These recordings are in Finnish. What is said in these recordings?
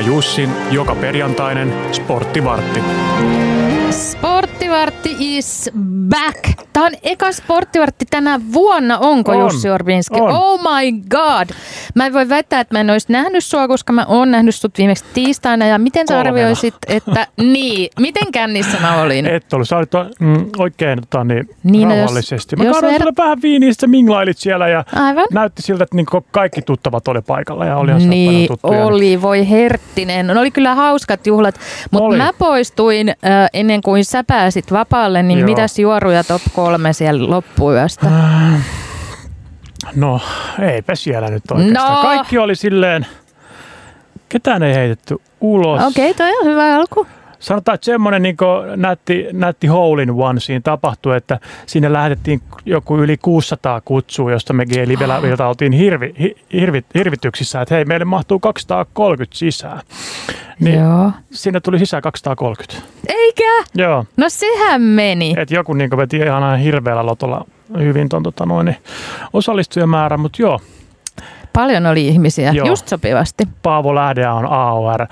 ja Jussin joka perjantainen sporttivartti. Sporttivartti is back. Tämä on eka sporttivartti tänä vuonna, onko On. Jussi Orbinski? On. Oh my god. Mä en voi väittää, että mä en olisi nähnyt sua, koska mä oon nähnyt sut viimeksi tiistaina. Ja miten sä Kolmena. arvioisit, että niin, miten kännissä mä olin? Et ollut, sä olit mm, oikein tota, niin, Niin, no rauhallisesti. Mä jos kaadoin ver- vähän viiniä, sä minglailit siellä ja Aivan. näytti siltä, että niin kaikki tuttavat oli paikalla ja paljon Niin tuttuja. oli, voi herttinen. No oli kyllä hauskat juhlat, mutta Oli. mä poistuin äh, ennen kuin sä pääsit vapaalle, niin Joo. mitäs juoruja top kolme siellä loppuyöstä? No, eipä siellä nyt oikeastaan. No. Kaikki oli silleen, ketään ei heitetty ulos. Okei, okay, toi on hyvä alku. Sanotaan, että semmoinen niin nätti, nätti hole in one siinä tapahtui, että sinne lähetettiin joku yli 600 kutsua, josta me G-livellä vielä oltiin hirvi, hi- hirvi, hirvityksissä, että hei, meille mahtuu 230 sisään. Niin Joo. sinne tuli sisään 230. Eikä? Joo, No sehän meni. että joku niin veti ihan hirveällä lotolla hyvin ton tota noin, niin osallistujamäärä, mutta joo, Paljon oli ihmisiä, Joo. just sopivasti. Paavo Lähde on AOR.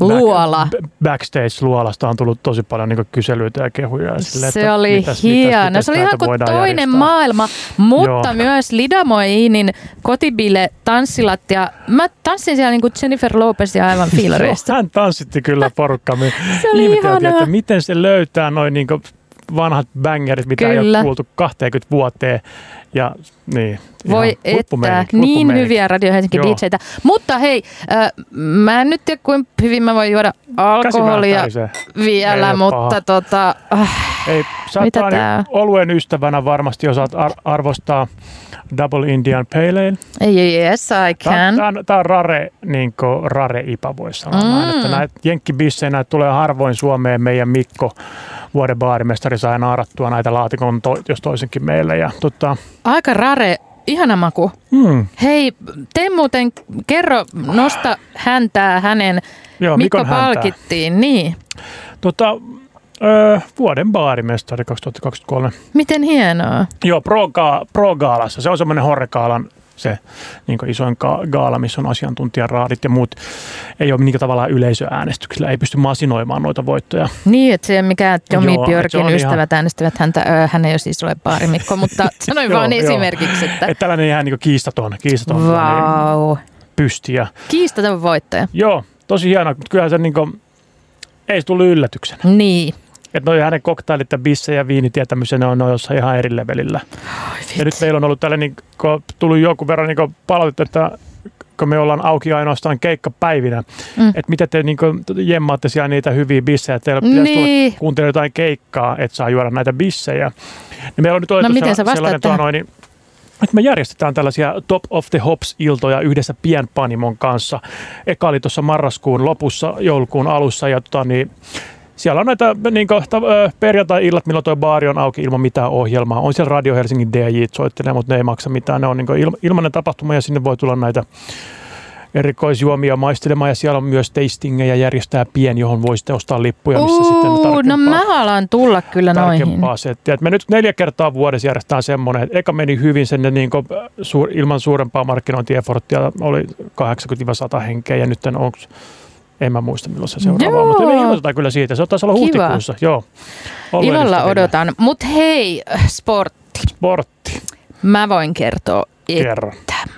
Luola. Back, backstage-luolasta on tullut tosi paljon niin kyselyitä ja kehuja. ja Silleen, Se että oli mitäs- hieno. mitäs- se oli ihan kuin toinen järjestää. maailma, mutta Joo. myös Lidamoinin kotibile tanssilattia. Mä tanssin siellä niin kuin Jennifer Lopezia aivan fiilareista. Hän tanssitti kyllä porukkaa. Se oli ihanaa. että miten se löytää noin niin vanhat bangerit, mitä ei Kyllä. ole kuultu 20 vuoteen. Ja niin, Voi että, niin hyviä Radio Helsinki. DJtä. Mutta hei, äh, mä en nyt tiedä kuinka hyvin mä voin juoda alkoholia vielä, Ei mutta paha. tota, äh, Ei, sä Mitä Mitä tää oluen ystävänä varmasti osaat ar- arvostaa Double Indian Pale Ale. yes I can. Tämä on, tää on rare, niin rare IPA, voisi sanoa mm. näin, että näitä jenkkibissejä näitä tulee harvoin Suomeen. Meidän Mikko, vuoden baarimestari, sai naarattua näitä laatikon, to, jos toisenkin meille. Ja, tota, Aika rare, ihana maku. hmm, Hei, tee muuten, kerro, nosta häntää hänen. joo, Mikko Mikon häntää. palkittiin, niin. Tota, ö, vuoden baarimestari 2023. Miten hienoa. Joo, Pro, Ga- Pro Gaalassa. Se on semmoinen horrekaalan se niin isoin ka- gaala, missä on asiantuntijaraadit ja muut. Ei ole niin tavallaan yleisöäänestyksillä, ei pysty masinoimaan noita voittoja. Niin, että se mikä Tommy Joo, et Björkin on ihan- ystävät äänestävät häntä, ö, hän ei ole siis ole baarimikko, mutta sanoin vaan joo. esimerkiksi, että Että tällainen ihan niin kiistaton, kiistaton niin vau, pysti. Ja, kiistaton voittaja. joo, tosi hieno, mutta kyllähän se niin kuin, ei se tullut yllätyksenä. Niin. Että noi hänen koktailit ja bisse ja viinit ja tämmöisiä, ne on, ne on jossain ihan eri levelillä. Ja nyt meillä on ollut tällainen, niin, kun tullut joku verran niin palautetta, että kun me ollaan auki ainoastaan keikkapäivinä, Mm. että miten te niin jemmaatte siellä niitä hyviä bissejä, että teillä pitäisi Niin. tulla kuuntelemaan jotain keikkaa, että saa juoda näitä bissejä. Niin meillä on nyt otettu No miten sä sellainen, tuo noin, niin, että me järjestetään tällaisia Top of the Hops-iltoja yhdessä Pienpanimon kanssa. Eka oli tuossa marraskuun lopussa, joulukuun alussa ja tota, niin, siellä on näitä niin kuin, perjantai-illat, milloin tuo baari on auki ilman mitään ohjelmaa. On siellä Radio Helsingin DJ soittelee, mutta ne ei maksa mitään. Ne on niin ilma, ilmainen tapahtuma ja sinne voi tulla näitä erikoisjuomia maistelemaan ja siellä on myös tastingeja järjestää pieni, johon voi sitten ostaa lippuja, missä sitten Uu, no tarkempaa, mä alan tulla kyllä noihin. settiä. Et me nyt neljä kertaa vuodessa järjestetään semmoinen, että eka meni hyvin sen niin kuin, suur, ilman suurempaa markkinointieforttia oli 80-100 henkeä ja nyt onko en mä muista milloin se seuraava on, mutta me ilmoitetaan kyllä siitä. Se taisi olla Kiva. huhtikuussa. Joo. Ilolla odotan. Mutta hei, sportti. Sportti. Mä voin kertoa, että Kerro.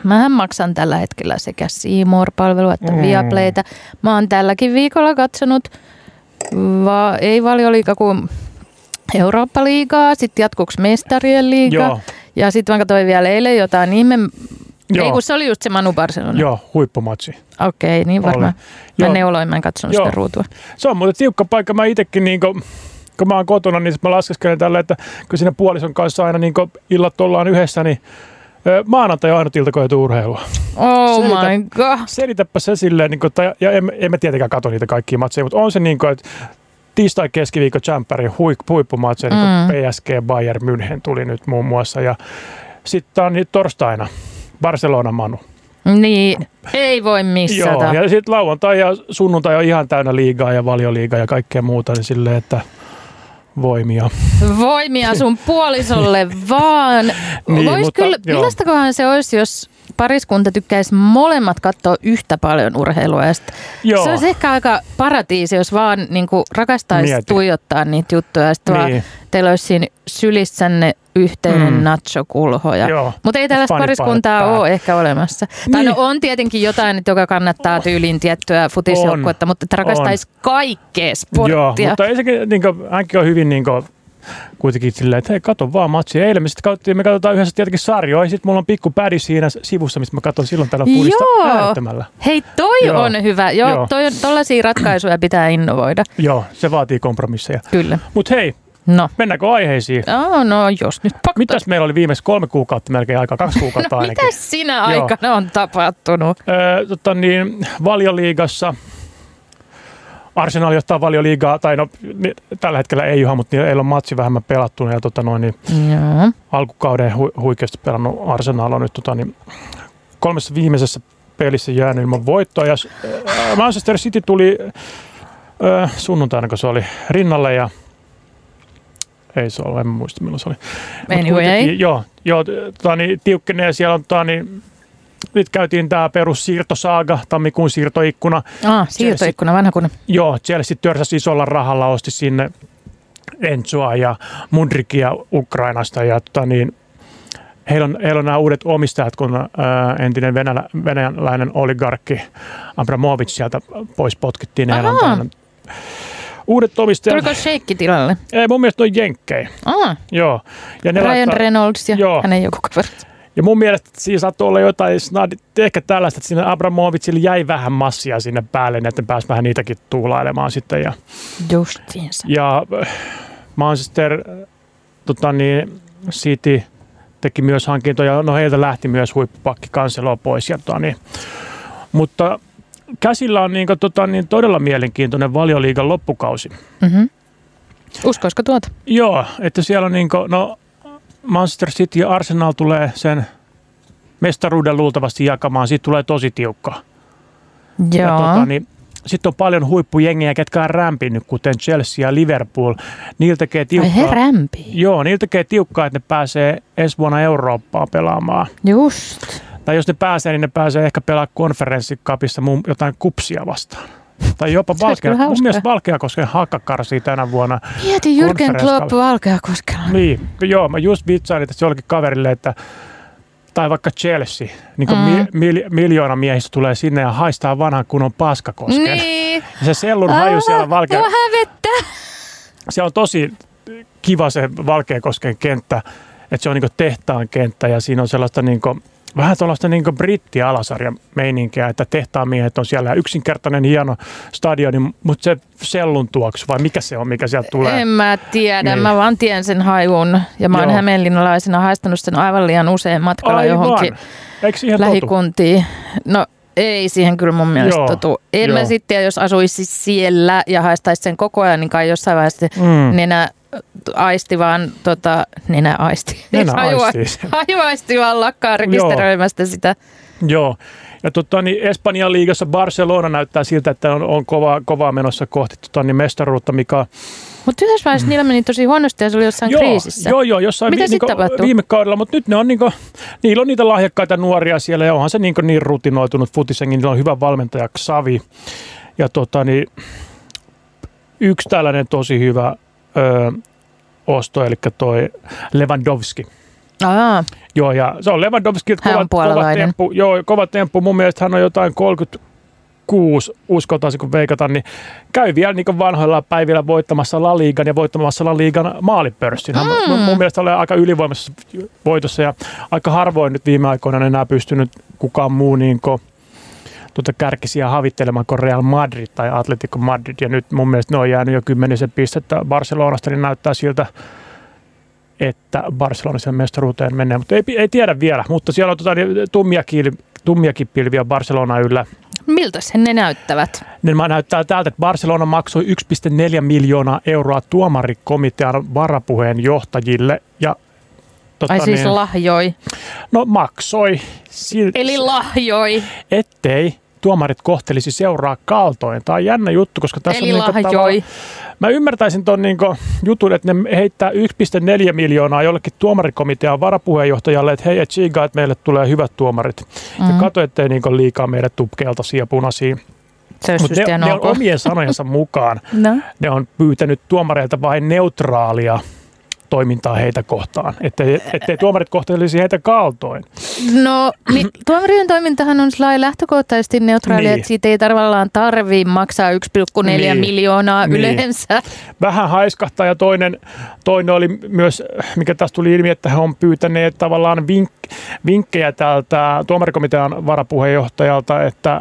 Mähän maksan tällä hetkellä sekä Seymour-palvelua että Mm. Viaplaytä. Mä oon tälläkin viikolla katsonut, va- ei valioliiga kuin Eurooppa-liigaa, sitten jatkuuksi mestarien liiga. Joo. Ja sitten mä katsoin vielä eilen jotain ihme... Joo. Ei kun se oli just se Manu Barcelona. Joo, huippumatsi. Okei, niin varmaan. Mä Joo. neuloin, mä en katsonut Joo. sitä ruutua. Se on muuten tiukka paikka. Mä itsekin niin kun, kun mä oon kotona, niin mä laskeskelen tällä, että kun siinä puolison kanssa aina niin illat ollaan yhdessä, niin maanantai on ainut ilta, kun urheilua. Oh Selitä- my god. Selitäpä se silleen, niin kuin, tai, ja en, en mä tietenkään katso niitä kaikkia matseja, mutta on se niin kuin, että tiistai, keskiviikko, Champerin huik, huippumatseja, mm. niin PSG, Bayern, München tuli nyt muun muassa. Ja sitten on nyt torstaina Barcelona Manu. Niin, ei voi missata. Joo, ja sitten lauantai ja sunnuntai on ihan täynnä liigaa ja valioliigaa ja kaikkea muuta, niin silleen, että voimia. Voimia sun puolisolle vaan. Niin, Vois mutta kyllä, joo. millaistakohan se olisi, jos pariskunta tykkäisi molemmat katsoa yhtä paljon urheilua. Ja sit Joo. se olisi ehkä aika paratiisi, jos vaan niin kuin rakastaisi Mieti. tuijottaa niitä juttuja. Ja sitten vaan Niin. Teillä olisi siinä sylissänne yhteinen Mm. nacho-kulho. Mutta ei tällaista pariskuntaa ole ehkä olemassa. Tai Niin. no on tietenkin jotain, joka kannattaa tyyliin tiettyä futisjoukkuetta, mutta rakastaisi kaikkea sporttia. Joo, mutta ei sekin, niin kuin, hänkin on hyvin niin kuin, kuitenkin silleen, että hei, kato vaan matsia. Eilen me sitten katsottiin, me katsotaan yhdessä tietenkin sarjoja. Sitten mulla on pikku pädi siinä sivussa, mistä mä katson silloin tällä pudista Joo. äänettämällä. Hei, toi Joo. on hyvä. Joo, Joo. toi on, tollaisia ratkaisuja pitää innovoida. Joo, se vaatii kompromisseja. Kyllä. Mutta hei, No, mennäänkö aiheisiin? oh, no jos nyt pakko. Mitäs meillä oli viimeis kolme kuukautta melkein aika, kaksi kuukautta no, ainakin. mitäs sinä aikana on tapahtunut? Öö, tota niin, valioliigassa Arsenal johtaa valioliigaa, tai no tällä hetkellä ei ihan, mutta niillä on matsi vähemmän pelattuna ja tota noin, niin Joo. alkukauden hu- huikeasti pelannut Arsenal on nyt tota, niin, kolmessa viimeisessä pelissä jäänyt ilman voittoa. Ja Manchester City tuli ää, sunnuntaina, kun se oli rinnalle ja ei se ole, en muista milloin se oli. Anyway. kuitenkin, Joo, joo tota, niin, tiukkenee siellä on tota, niin, nyt käytiin tämä perus siirtosaaga, tammikuun siirtoikkuna. Ah, siirtoikkuna, vanha kun. Joo, Chelsea törsäsi isolla rahalla, osti sinne Enzoa ja Mundrikia Ukrainasta ja tota, niin, heillä on, heillä on nämä uudet omistajat, kun ää, entinen venälä, venäläinen oligarkki Abramovic sieltä pois potkittiin. Heillä on tämän, uudet omistajat. Tuliko Sheikki tilalle? Ei, mun mielestä on jenkkejä. Ah, Joo. Ja, ne Ryan laittaa, Reynolds ja Joo. hänen joku kaveri. ja mun mielestä siinä saattoi olla jotain, ehkä tällaista, että siinä Abramovicille jäi vähän massia sinne päälle, niin että ne pääsi vähän niitäkin tuulailemaan sitten. Ja, Justiinsa. Ja äh, Manchester äh, tota niin, City teki myös hankintoja. No heiltä lähti myös huippupakki Cancelo pois. Ja, tota niin, mutta käsillä on niin, tota, niin, todella mielenkiintoinen valioliigan loppukausi. Mm-hmm. Uskoisiko tuota? Joo, että siellä on niin kuin, no Manchester City ja Arsenal tulee sen mestaruuden luultavasti jakamaan. Siitä tulee tosi tiukka. Ja Joo. tota, niin, sitten on paljon huippujengiä, ketkä on rämpinyt, kuten Chelsea ja Liverpool. Niillä tekee Ai tiukkaa. he rämpii. Joo, niillä tekee tiukkaa, että ne pääsee ensi vuonna Eurooppaa pelaamaan. Just. Tai jos ne pääsee, niin ne pääsee ehkä pelaamaan konferenssikapissa jotain kupsia vastaan. Tai jopa Valkea, mun mielestä Valkeakosken haka karsii tänä vuonna. Mieti Jürgen Klopp. Valkeakoskella. Niin, joo, mä just vitsailin että jollekin kaverille, että tai vaikka Chelsea, niin kuin Mm. mi, mil, miljoona miehistä tulee sinne ja haistaa vanhan kunnon paskakosken. Niin. Ja se sellun haju siellä valkea, Mua hävettää. se on tosi kiva se Valkeakosken kenttä, että se on niinku tehtaan kenttä ja siinä on sellaista niinku, vähän tuollaista niinku britti-alasarjan meininkiä, että tehtaan miehet on siellä yksinkertainen hieno stadioni, mutta se sellun tuoksu vai mikä se on, mikä sieltä tulee? En mä tiedä, Niin. mä vaan tien sen hajun. Ja mä oon Joo. hämeenlinnalaisena haistanut sen aivan liian usein matkalla johonkin Eikö siihen totu? lähikuntiin. No ei siihen kyllä mun mielestä Joo, totu. En joo. mä sitten, jos asuisi siellä ja haistaisi sen koko ajan, niin kai jossain vaiheessa Mm. nenä aisti vaan, tota, nenä aisti. Nenä aisti vaan lakkaa rekisteröimästä sitä. Joo. Ja tota, niin Espanjan liigassa Barcelona näyttää siltä, että on, on kova, kovaa menossa kohti tota, niin mestaruutta, mikä Mutta yhdessä vaiheessa niillä meni tosi huonosti ja se oli jossain joo, kriisissä. joo, joo, jossain Mitä vi, niinku, tapahtui? viime kaudella, mutta nyt ne on niinku, niillä on niitä lahjakkaita nuoria siellä ja onhan se niinku niin rutinoitunut futisenkin, niillä on hyvä valmentaja Xavi. Ja tota, niin, yksi tällainen tosi hyvä osto, eli toi Lewandowski. Aa, Joo, ja se on Lewandowski, kova, kova temppu. Joo, kova temppu. Mun mielestä hän on jotain 36, uskotaan se kun veikataan, niin käy vielä niin vanhoilla päivillä voittamassa La Ligan ja voittamassa La Ligan maalipörssin. Hän Mm. mun, mun mielestä oli aika ylivoimaisessa voitossa ja aika harvoin nyt viime aikoina enää pystynyt kukaan muu niin kuin, tuota kärkisiä havittelemaan kuin Real Madrid tai Atletico Madrid. Ja nyt mun mielestä ne on jäänyt jo kymmenisen pistettä Barcelonasta, niin näyttää siltä, että Barcelona sen mestaruuteen menee, mutta ei, ei tiedä vielä. Mutta siellä on tota, niin, tummia, kiili, tummiakin pilviä Barcelona yllä. miltä sen ne näyttävät? Mä näyttää täältä, että Barcelona maksoi 1,4 miljoonaa euroa tuomarikomitean varapuheenjohtajille. Ja, tota, Ai siis niin, lahjoi. no maksoi, sil, Eli lahjoi. ettei tuomarit kohtelisi seuraa kaltoin. Tämä on jännä juttu, koska tässä Eli on niin lahjoi. Mä ymmärtäisin tuon niin jutun, että ne heittää 1,4 miljoonaa jollekin tuomarikomitean varapuheenjohtajalle, että hei, et chiga, että meille tulee hyvät tuomarit. Mm. Ja kato, ettei niin liikaa meille tupkeeltaisia ja punaisia. Just ne, ne on omien sanojensa mukaan. No. Ne on pyytänyt tuomareilta vain neutraalia toimintaa heitä kohtaan, ettei, ettei tuomarit kohtelisi heitä kaltoin. No, niin, tuomarien toimintahan on lähtökohtaisesti neutraalia, Niin. että siitä ei tavallaan tarvii maksaa 1,4 Niin. miljoonaa Niin. yleensä. Vähän haiskahtaa ja toinen, toinen oli myös, mikä tässä tuli ilmi, että he on pyytäneet tavallaan vink, vinkkejä tältä tuomarikomitean varapuheenjohtajalta, että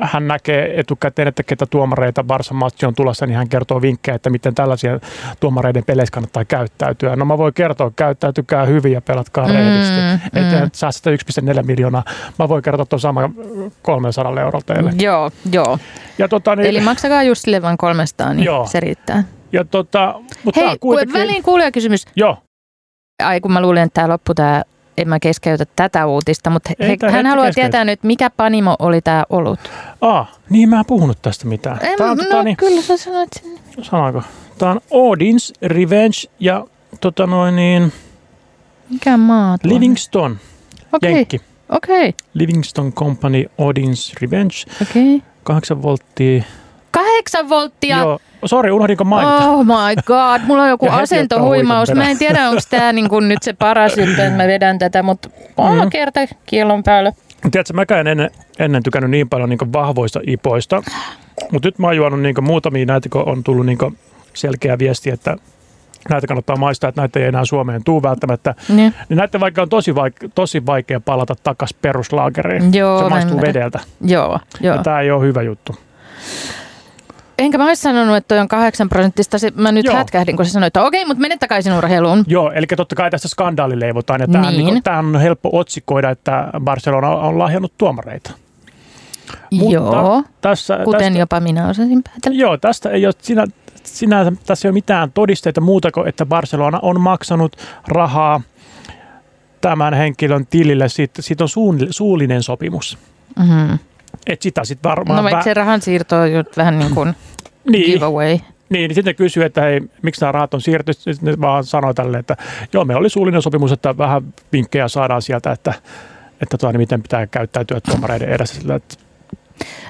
hän näkee etukäteen, että ketä tuomareita Barsan matsi on tulossa, niin hän kertoo vinkkejä, että miten tällaisia tuomareiden peleissä kannattaa käyttäytyä. No mä voin kertoa, käyttäytykää hyvin ja pelatkaa Mm, rehellisesti. mm. Että saa sitä 1,4 miljoonaa. Mä voin kertoa tuon saman 300 eurolla teille. Joo, joo. Ja, tota, niin, Eli maksakaa just sille vain 300, niin Joo. se riittää. ja tota, mutta Hei, kuitenkin, väliin kuulijakysymys. Joo, Ai kun mä luulin, että tämä loppu tämä, en mä keskeytä tätä uutista, mutta he, hän haluaa keskeytä. tietää nyt, mikä panimo oli tämä olut. Ah, niin mä en puhunut tästä mitään. En, Tää on, no tota, niin, kyllä sä sanoit sen. sanonko? Tämä on Odin's Revenge ja tota noin niin, Mikä maa tuo? Livingston, Okei, Jenkki. okei, Livingston Company Odin's Revenge, okei. 8 volttia. Kahdeksan volttia. Joo, sori, unohdinko mainita? Oh my god, mulla on joku asentohuimaus. Mä en tiedä, onko tämä niinku nyt se paras juttu, että mä vedän tätä, mutta mm. Mm. kerta kielon päällä. Tiedätkö, mäkään en ennen, ennen tykännyt niin paljon niin vahvoista ipoista, mutta nyt mä oon juonut niin muutamia näitä, kun on tullut niin selkeä viesti, että näitä kannattaa maistaa, että näitä ei enää Suomeen tuu välttämättä. Niin. Niin näiden vaikka on tosi, vaike- tosi vaikea palata takaisin peruslaageriin. Joo, Se mä maistuu vedeltä. Joo, joo. Ja tämä ei ole hyvä juttu. Enkä mä olisi sanonut, että toi on kahdeksan prosenttista. Se, mä nyt Joo. hätkähdin, kun sä sanoit, että okei, mutta mene takaisin urheiluun. Joo, eli totta kai tästä skandaali leivotaan. Ja tämähän, Niin. niin. Niin on helppo otsikoida, että Barcelona on lahjannut tuomareita. Mutta Joo, Tässä, kuten tästä, jopa minä osasin päätellä. Joo, tästä ei ole sinä, sinänsä, tässä ei ole mitään todisteita muuta kuin, että Barcelona on maksanut rahaa tämän henkilön tilille. Siitä, siitä on suullinen sopimus. Mm-hmm. Et sitä sitten varmaan... No vä- se rahan siirto on just vähän niin kuin niin, giveaway. niin, niin sitten kysyy, että hei, miksi nämä rahat on siirretty. Sitten ne vaan sanoi tälle, että joo, meillä oli suullinen sopimus, että vähän vinkkejä saadaan sieltä, että, että tuo, niin miten pitää käyttäytyä tuomareiden edessä. Sillä, että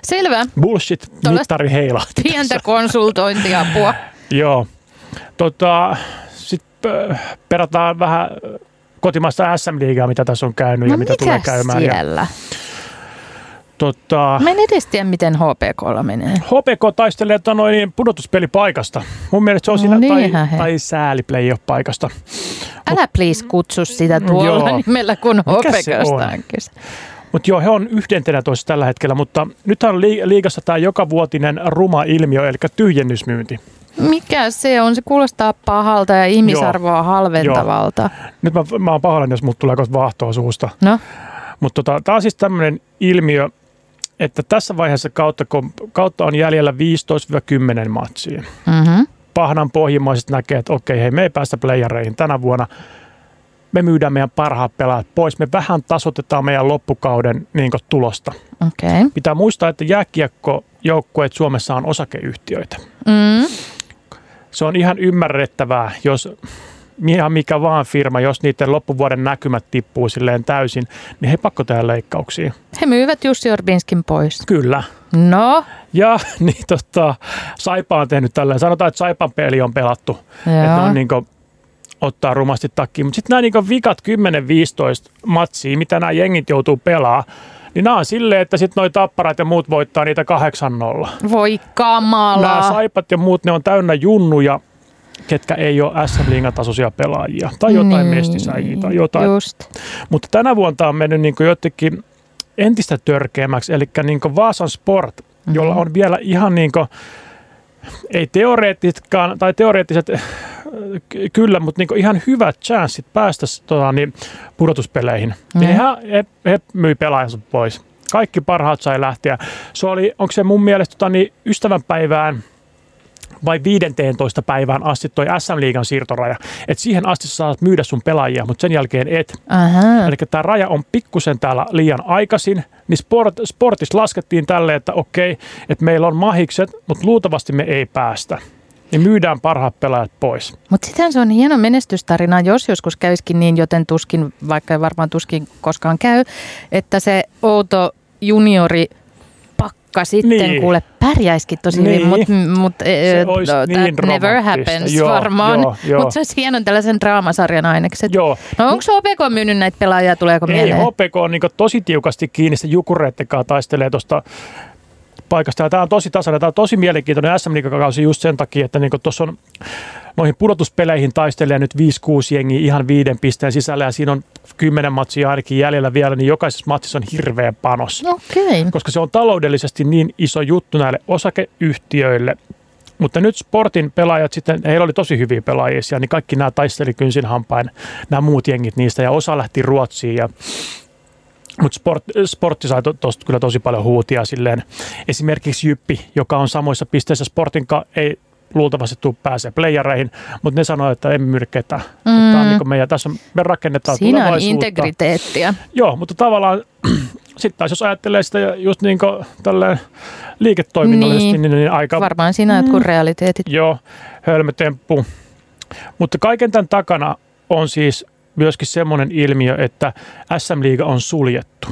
Selvä. bullshit, Tuollaista mittari heilahti. Pientä tässä. konsultointiapua. Joo. Tota, Sitten perataan vähän äh, kotimaista SM-liigaa, mitä tässä on käynyt No ja mitä tulee käymään. Ja, siellä? Tota, Mä en edes tiedä, miten HPKlla menee. HPK taistelee tota noin pudotuspelipaikasta. Mun mielestä se on No siinä, niinhän tai, he. tai sääli paikasta. Älä please kutsu sitä tuolla Joo. nimellä, kun HPKsta on? kyse. Mutta joo, he on yhdentenä toissa tällä hetkellä, mutta nythän on li- liigassa tämä jokavuotinen ruma ilmiö, eli tyhjennysmyynti. Mikä se on? Se kuulostaa pahalta ja ihmisarvoa halventavalta. Nyt mä, mä oon pahoillani, jos mut tulee kohta vaahtoa suusta. No, Mutta tota, tämä on siis tämmöinen ilmiö, että tässä vaiheessa kautta, kautta on jäljellä 15-10 matsia. mm-hmm. Pahnan pohjimmaiset näkee, että okei, hei, me ei päästä playereihin tänä vuonna. Me myydään meidän parhaat pelaajat pois. Me vähän tasotetaan meidän loppukauden niin tulosta. okei. Okay. Pitää muistaa, että jääkiekkojoukkueet Suomessa on osakeyhtiöitä. Mm. Se on ihan ymmärrettävää, jos ihan mikä vaan firma, jos niiden loppuvuoden näkymät tippuu silleen täysin, niin he pakko tehdä leikkauksia. He myyvät Jussi Orbinskin pois. Kyllä. No, Ja niin tota, Saipa on tehnyt tällä. Sanotaan, että Saipan peli on pelattu. Että on niin ottaa rumasti takkiin. Mutta sitten nämä niin vikat 10-15 matsia, mitä nämä jengit joutuu pelaa, niin nämä on silleen, että sitten noi tapparat ja muut voittaa niitä 8-0. Voi Nämä kamala. Saipat ja muut, ne on täynnä junnuja, ketkä ei ole SM tasoisia pelaajia. Tai jotain niin. mestisäjiä tai jotain. Just. Mutta tänä vuonna tämä on mennyt niin jotenkin entistä törkeämmäksi, eli niin Vaasan Sport, mm-hmm. jolla on vielä ihan niin kuin, ei teoreettiskaan, tai teoreettiset ky- kyllä, mutta niin ihan hyvät chanssit päästä tota, niin, pudotuspeleihin. Mm-hmm. Niin he, he, he myi pelaajansa pois. Kaikki parhaat sai lähteä. Se oli, onko se mun mielestä tota, niin ystävänpäivään vai 15 päivään asti toi SM-liigan siirtoraja. Et siihen asti saat myydä sun pelaajia, mutta sen jälkeen et. Eli tämä raja on pikkusen täällä liian aikaisin. Niin sport, sportissa laskettiin tälle, että okei, että meillä on mahikset, mutta luultavasti me ei päästä. Niin myydään parhaat pelaajat pois. Mutta sittenhän se on hieno menestystarina, jos joskus käisikin niin, joten tuskin, vaikka ei varmaan tuskin koskaan käy, että se outo juniori pakka sitten Niin. kuule pärjäisikin tosi Niin. hyvin, mutta mut, Se eh, olisi that niin never happens Joo, varmaan. Mutta se olisi hienon tällaisen draamasarjan ainekset. Joo. No onko OPK myynyt näitä pelaajia, tuleeko Ei, mieleen? HPK on niin tosi tiukasti kiinni, se Jukureitten kanssa taistelee tuosta paikasta. Ja tämä on tosi tasainen, tämä on tosi mielenkiintoinen sm kausi just sen takia, että niin tuossa on noihin pudotuspeleihin taistelee nyt 5-6 jengiä ihan viiden pisteen sisällä ja siinä on kymmenen matsia ainakin jäljellä vielä, niin jokaisessa matsissa on hirveä panos. Okei. Koska se on taloudellisesti niin iso juttu näille osakeyhtiöille. Mutta nyt sportin pelaajat sitten, heillä oli tosi hyviä pelaajia siellä, niin kaikki nämä taisteli kynsin hampain, nämä muut jengit niistä ja osa lähti Ruotsiin ja mutta sport, sportti sai tuosta kyllä tosi paljon huutia silleen. Esimerkiksi Jyppi, joka on samoissa pisteissä sportin ei luultavasti tule pääsee playereihin, mutta ne sanoo, että emme myydä ketään. Mm. Tämä on niin meidän, tässä on, me rakennetaan Siinä on tulevaisuutta. integriteettiä. Joo, mutta tavallaan sitten taas jos ajattelee sitä just niin kuin tälleen liiketoiminnallisesti, niin, Niin. niin, niin aika Varmaan siinä mm. jotkut realiteetit. joo, hölmötemppu. Mutta kaiken tämän takana on siis myöskin semmoinen ilmiö, että SM-liiga on suljettu.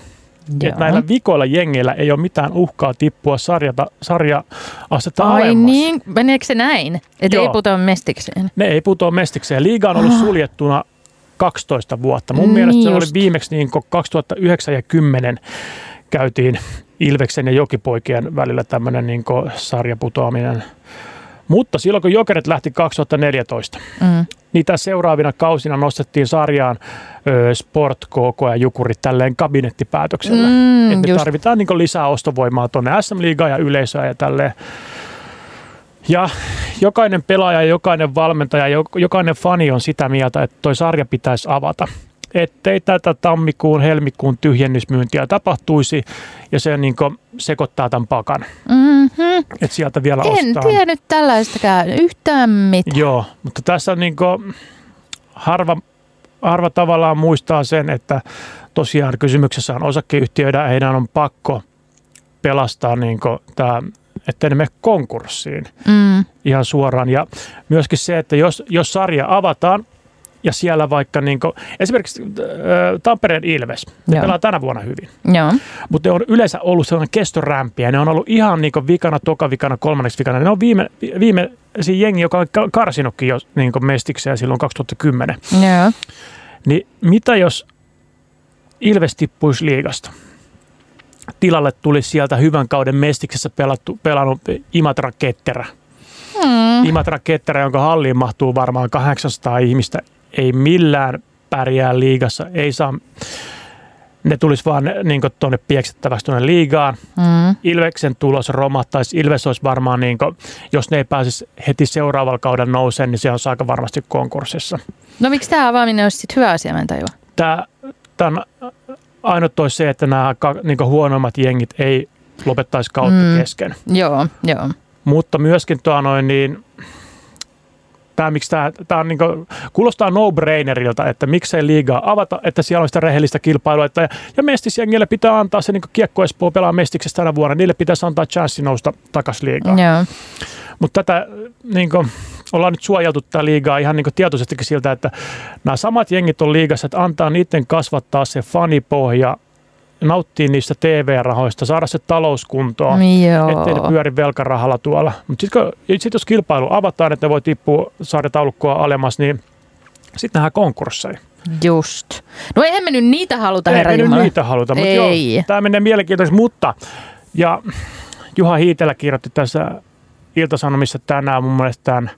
Että näillä vikoilla jengeillä ei ole mitään uhkaa tippua sarjata, sarja-astetta Ai alemmas. niin, meneekö se näin? Että ei putoa mestikseen? Ne ei putoa mestikseen. Liiga on ollut Ah. suljettuna 12 vuotta. Mun Niin mielestä se just. oli viimeksi niin 2009 ja 10 käytiin Ilveksen ja Jokipoikien välillä tämmöinen niin sarjaputoaminen. Mutta silloin kun Jokerit lähti 2014, Mm. Niitä seuraavina kausina nostettiin sarjaan ö, Sport, KK ja Jukurit tälleen kabinettipäätöksellä. Mm, että me just. tarvitaan niin lisää ostovoimaa tuonne SM-liigaan ja yleisöä ja tälleen. Ja jokainen pelaaja, jokainen valmentaja, jo- jokainen fani on sitä mieltä, että toi sarja pitäisi avata. Ettei tätä tammikuun, helmikuun tyhjennysmyyntiä tapahtuisi ja se niin sekoittaa tämän pakan. Mm-hmm. Että sieltä vielä En ostaa. tiennyt tällaistakään yhtään mitään. Joo, mutta tässä on niin harva, harva tavallaan muistaa sen, että tosiaan kysymyksessä on osakeyhtiöitä ja heidän on pakko pelastaa niin tämä, ettei ne mene konkurssiin Mm. ihan suoraan. Ja myöskin se, että jos, jos sarja avataan ja siellä vaikka niin kuin, esimerkiksi äh, Tampereen Ilves, ne Joo. pelaa tänä vuonna hyvin, Joo. mutta ne on yleensä ollut sellainen kestorämpiä. Ne on ollut ihan niin vikana, toka vikana, kolmanneksi vikana. Ne on viime, viime jengi, joka on ka- karsinutkin jo niin mestikseen silloin 2010. Joo. Niin mitä jos Ilves tippuisi liigasta? Tilalle tulisi sieltä hyvän kauden mestiksessä pelattu, pelannut Imatra Ketterä. Mm. Imatra Ketterä, jonka halliin mahtuu varmaan 800 ihmistä, ei millään pärjää liigassa, ei saa, ne tulisi vaan niin tuonne pieksettäväksi tuonne liigaan. Mm. Ilveksen tulos romahtaisi. Ilves olisi varmaan, niin kuin, jos ne ei pääsisi heti seuraavalla kaudella nouseen, niin se on aika varmasti konkurssissa. No miksi tämä avaaminen olisi sitten hyvä asia, mä en tajua? Tämä, tämä ainut olisi se, että nämä niin huonommat jengit ei lopettaisi kautta mm. kesken. Joo, joo. Mutta myöskin tuo noin, niin tämä, miksi tämä, tämä on niin kuin, kuulostaa no-brainerilta, että miksei liigaa avata, että siellä on sitä rehellistä kilpailua. Että, ja, ja mestisjengille pitää antaa se niin kuin Kiekko Espoo pelaa mestiksessä tänä vuonna, niille pitäisi antaa chanssi nousta takaisin liigaan. Joo. Mutta tätä niin kuin, ollaan nyt suojeltu tätä liigaa ihan niin tietoisestikin siltä, että nämä samat jengit on liigassa, että antaa niiden kasvattaa se fanipohja, nauttia niistä TV-rahoista, saada se talouskuntoon, Joo. ettei ne pyöri velkarahalla tuolla. Mutta sitten sit jos kilpailu avataan, että ne voi tippua saada taulukkoa alemmas, niin sitten nähdään konkursseja. Just. No eihän me nyt niitä haluta, herra Ei me nyt niitä haluta, mutta Ei. joo, tämä menee mielenkiintoisesti, mutta ja Juha Hiitelä kirjoitti tässä Iltasanomissa tänään mun mielestä tämän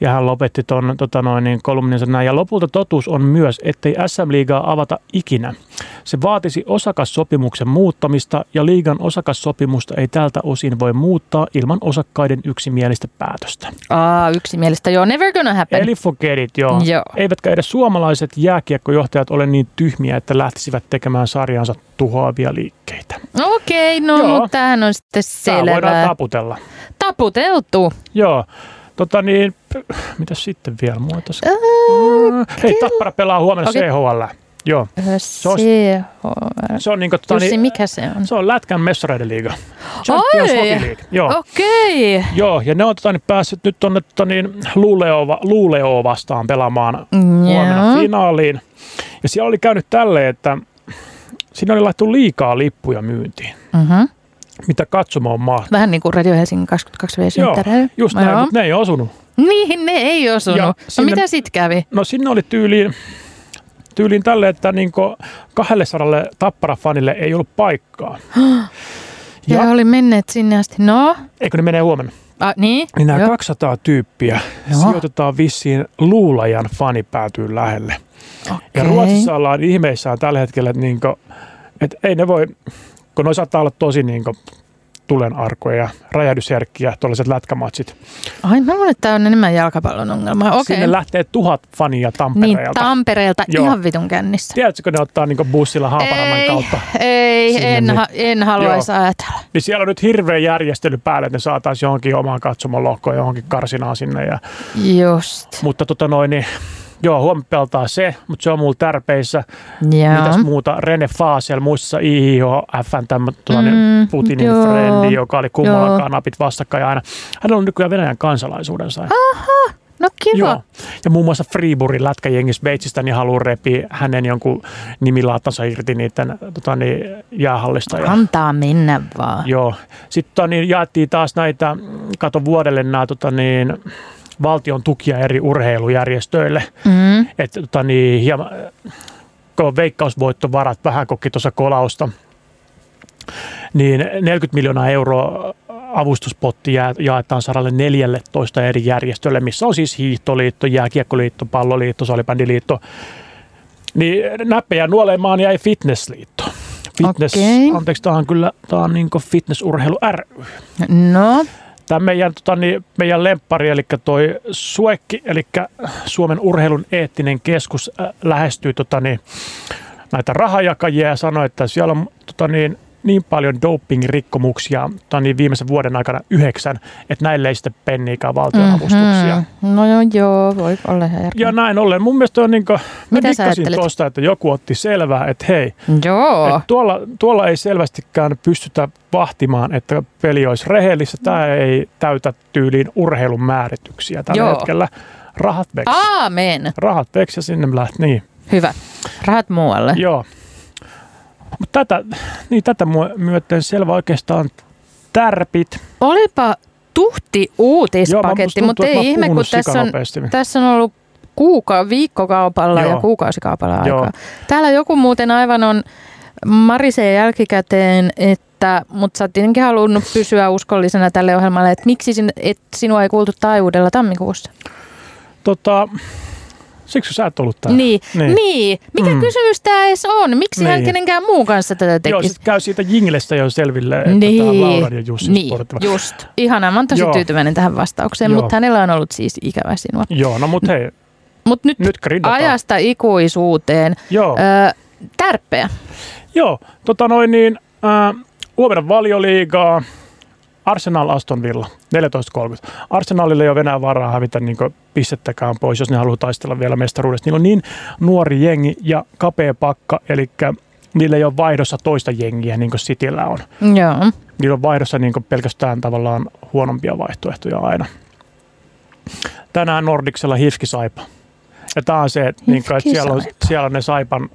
Ja hän lopetti tuon tota noin, niin kolumninsa näin. Ja lopulta totuus on myös, ettei SM-liigaa avata ikinä. Se vaatisi osakassopimuksen muuttamista ja liigan osakassopimusta ei tältä osin voi muuttaa ilman osakkaiden yksimielistä päätöstä. Aa, yksimielistä. Joo, never gonna happen. Eli forget it, joo. Joo. Eivätkä edes suomalaiset jääkiekkojohtajat ole niin tyhmiä, että lähtisivät tekemään sarjansa tuhoavia liikkeitä. Okei, no Joo. mutta tämähän on sitten Tämä voidaan taputella. Taputeltu. Joo. Tota niin, mitä sitten vielä muuta? Äh, Hei, Tappara pelaa huomenna Okei. CHL. Joo. Se on- Se on niin tota, Jussi, niin, mikä se on? se on Lätkän messareiden liiga. Champions! Hockey League. Joo. Okei. Joo, ja ne on tota, niin, päässyt nyt tuonne tota, niin, Luleå, Luleå vastaan pelaamaan huomenna Joo. finaaliin. Ja siellä oli käynyt tälleen, että siinä oli laittu liikaa lippuja myyntiin, Mhm. mitä katsomaan on mahdollista. Vähän niin kuin Radio Helsingin 22 v Joo, just näin, Joo. mutta ne ei osunut. Niihin ne ei osunut. Ja No sinne- mitä sit kävi? No sinne oli tyyliin, tyyliin tälle, että niin 200 tappara-fanille ei ollut paikkaa. Ja, Ja, oli menneet sinne asti. No, eikö ne menee huomenna? a, niin? Niin nämä Joo. 200 tyyppiä Joo. sijoitetaan vissiin luulajan fanipäätyyn lähelle. Ja Okei. Ruotsissa ollaan ihmeissään tällä hetkellä, että, niin kuin, että ei ne voi, kun ne saattaa olla tosi niin kuin, tulenarkoja ja räjähdysherkkiä, tuollaiset lätkämatsit. Ai mä luulen, että tämä on enemmän jalkapallon ongelma. Okei. Sinne lähtee tuhat fania Niin, Tampereelta. Tampereelta Joo. ihan vitun kännissä. Tiedätkö, ne ottaa niin bussilla Haaparannan kautta? ei sinne, en, niin- ha, en haluaisi ajatella. Niin siellä on nyt hirveä järjestely päällä, että ne saataisiin johonkin omaan katsomon johonkin karsinaan sinne. Ja, Just. mutta tota noin, niin, joo, huomenna se, mutta se on mulla tärpeissä. Joo. Mitäs muuta? Rene Faasel, muissa IIHFn tämä Mm, Putinin joo. frendi, joka oli kummalla Joo. kanapit vastakkain aina. Hän on nykyään Venäjän kansalaisuudensa. No kiva. Joo. Ja muun muassa Freeburgin lätkäjengi Sveitsistä niin haluaa repiä hänen jonkun nimilaattansa irti niiden tota, niin, jäähallista. Ja, Antaa mennä vaan. joo. Sitten tota, niin, jaettiin taas näitä, mm, kato vuodelle nämä tota, niin, valtion tukia eri urheilujärjestöille. Mm. Että tota, niin, hieman, veikkausvoittovarat vähän koki tuossa kolausta, niin 40 miljoonaa euroa avustuspotti jaetaan 114 eri järjestölle, missä on siis hiihtoliitto, jääkiekkoliitto, palloliitto, salibändiliitto. Niin näppejä nuolemaan jäi fitnessliitto. Fitness, Okei. anteeksi, tämä on kyllä tämä on niin fitnessurheilu ry. No, Tämä meidän, tota, niin, meidän lemppari, eli toi Suekki, eli Suomen urheilun eettinen keskus äh, lähestyy tota, niin, näitä rahajakajia ja sanoi, että siellä on tota, niin, niin paljon doping-rikkomuksia niin viimeisen vuoden aikana yhdeksän, että näille ei sitten penniikään valtionavustuksia. Mhm. No joo, joo, voi olla järkevää. Ja näin ollen. Mun mielestä on niin kuin, mä tuosta, että joku otti selvää, että hei, Joo. et tuolla, tuolla ei selvästikään pystytä vahtimaan, että peli olisi rehellistä. Tämä ei täytä tyyliin urheilun määrityksiä tällä Joo. hetkellä. Rahat veksi. Aamen. Rahat veksi ja sinne lähti. Niin, Hyvä. Rahat muualle. joo. Mutta tätä, niin tätä myöten selvä oikeastaan tärpit. Olipa tuhti uutispaketti, mutta ei ihme, kun tässä on, tässä on ollut kuuka, viikkokaupalla Joo. ja kuukausikaupalla Joo. aikaa. Täällä joku muuten aivan on marisee jälkikäteen, että mutta sä oot tietenkin halunnut pysyä uskollisena tälle ohjelmalle, että miksi sin, et sinua ei kuultu taajuudella tammikuussa. Tota, siksi sä et ollut täällä. Niin. Niin. niin. Mikä Mm. kysymys tämä edes on? Miksi hän Niin. kenenkään muun kanssa tätä Joo, tekisi? sit käy siitä jinglestä jo selville, että tämä on Lauran ja Jussin niin, sportiva. just. Ihanaa, mä oon tosi Joo. tyytyväinen tähän vastaukseen, Joo. mutta hänellä on ollut siis ikävä sinua. Joo, no mut hei, Mutta nyt, nyt grindataan. ajasta ikuisuuteen. Joo. Öö, tärppeä. Joo, tota noin niin, äh, huomenna valioliigaa, Arsenal Aston Villa, 14.30. Arsenalille ei ole enää varaa hävitä niin pistettäkään pois, jos ne haluaa taistella vielä mestaruudesta. Niillä on niin nuori jengi ja kapea pakka, eli niillä ei ole vaihdossa toista jengiä, niin kuin Cityllä on. Joo. Niillä on vaihdossa niin pelkästään tavallaan huonompia vaihtoehtoja aina. Tänään Nordiksella Hifki Saipa. Ja tämä on se, että, niin kuin, että siellä, on, siellä on ne Saipan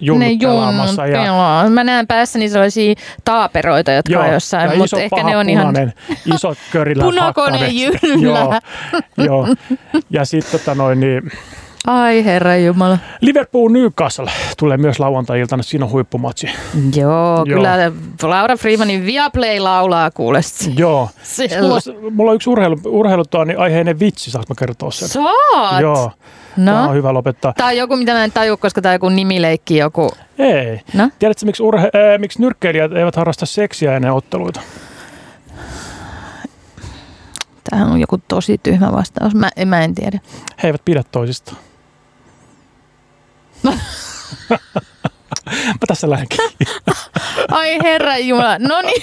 junnut ne pelaamassa. junnut Ja. Mä näen päässäni sellaisia taaperoita, jotka Joo, on jossain, mutta ehkä ne on ihan isot körillä punakone hakkaneet. jyllä. joo, joo. Ja sitten tota noin, niin, Ai herra Jumala. Liverpool Newcastle tulee myös lauantai-iltana, siinä on huippumatsi. Joo, Joo. kyllä Laura Freemanin Viaplay laulaa kuulesti. Joo. Mulla, mulla on yksi urheilu, urheilutoani aiheinen vitsi, saanko mä kertoa sen? Saat! Joo, tämä No, on hyvä lopettaa. tämä on joku, mitä mä en taju, koska tämä on joku nimileikki, joku... Ei. No? Tiedätkö, miksi, urhe- äh, miksi nyrkkeilijät eivät harrasta seksiä ennen otteluita? Tämähän on joku tosi tyhmä vastaus. Mä, mä en tiedä. He eivät pidä toisistaan. Mä tässä lähdenkin. Ai herra Jumala, no niin.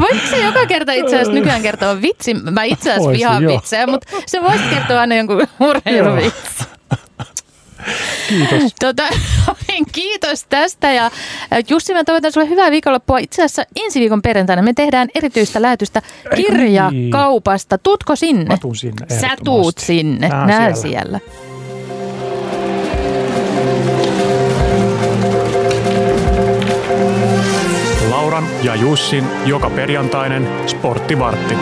Voitko se joka kerta itse asiassa nykyään kertoa vitsi? Mä itse asiassa vihaan vitsejä, mutta se voisit kertoa aina jonkun urheiluvitsi. Kiitos. Tota, niin, kiitos tästä ja Jussi, mä toivotan sulle hyvää viikonloppua. Itse asiassa ensi viikon perjantaina me tehdään erityistä lähetystä niin? kirjakaupasta. Tuutko sinne? Mä tuun sinne Sä tuut sinne. Näen Näen siellä. siellä. Lauran ja Jussin joka perjantainen sporttivartti.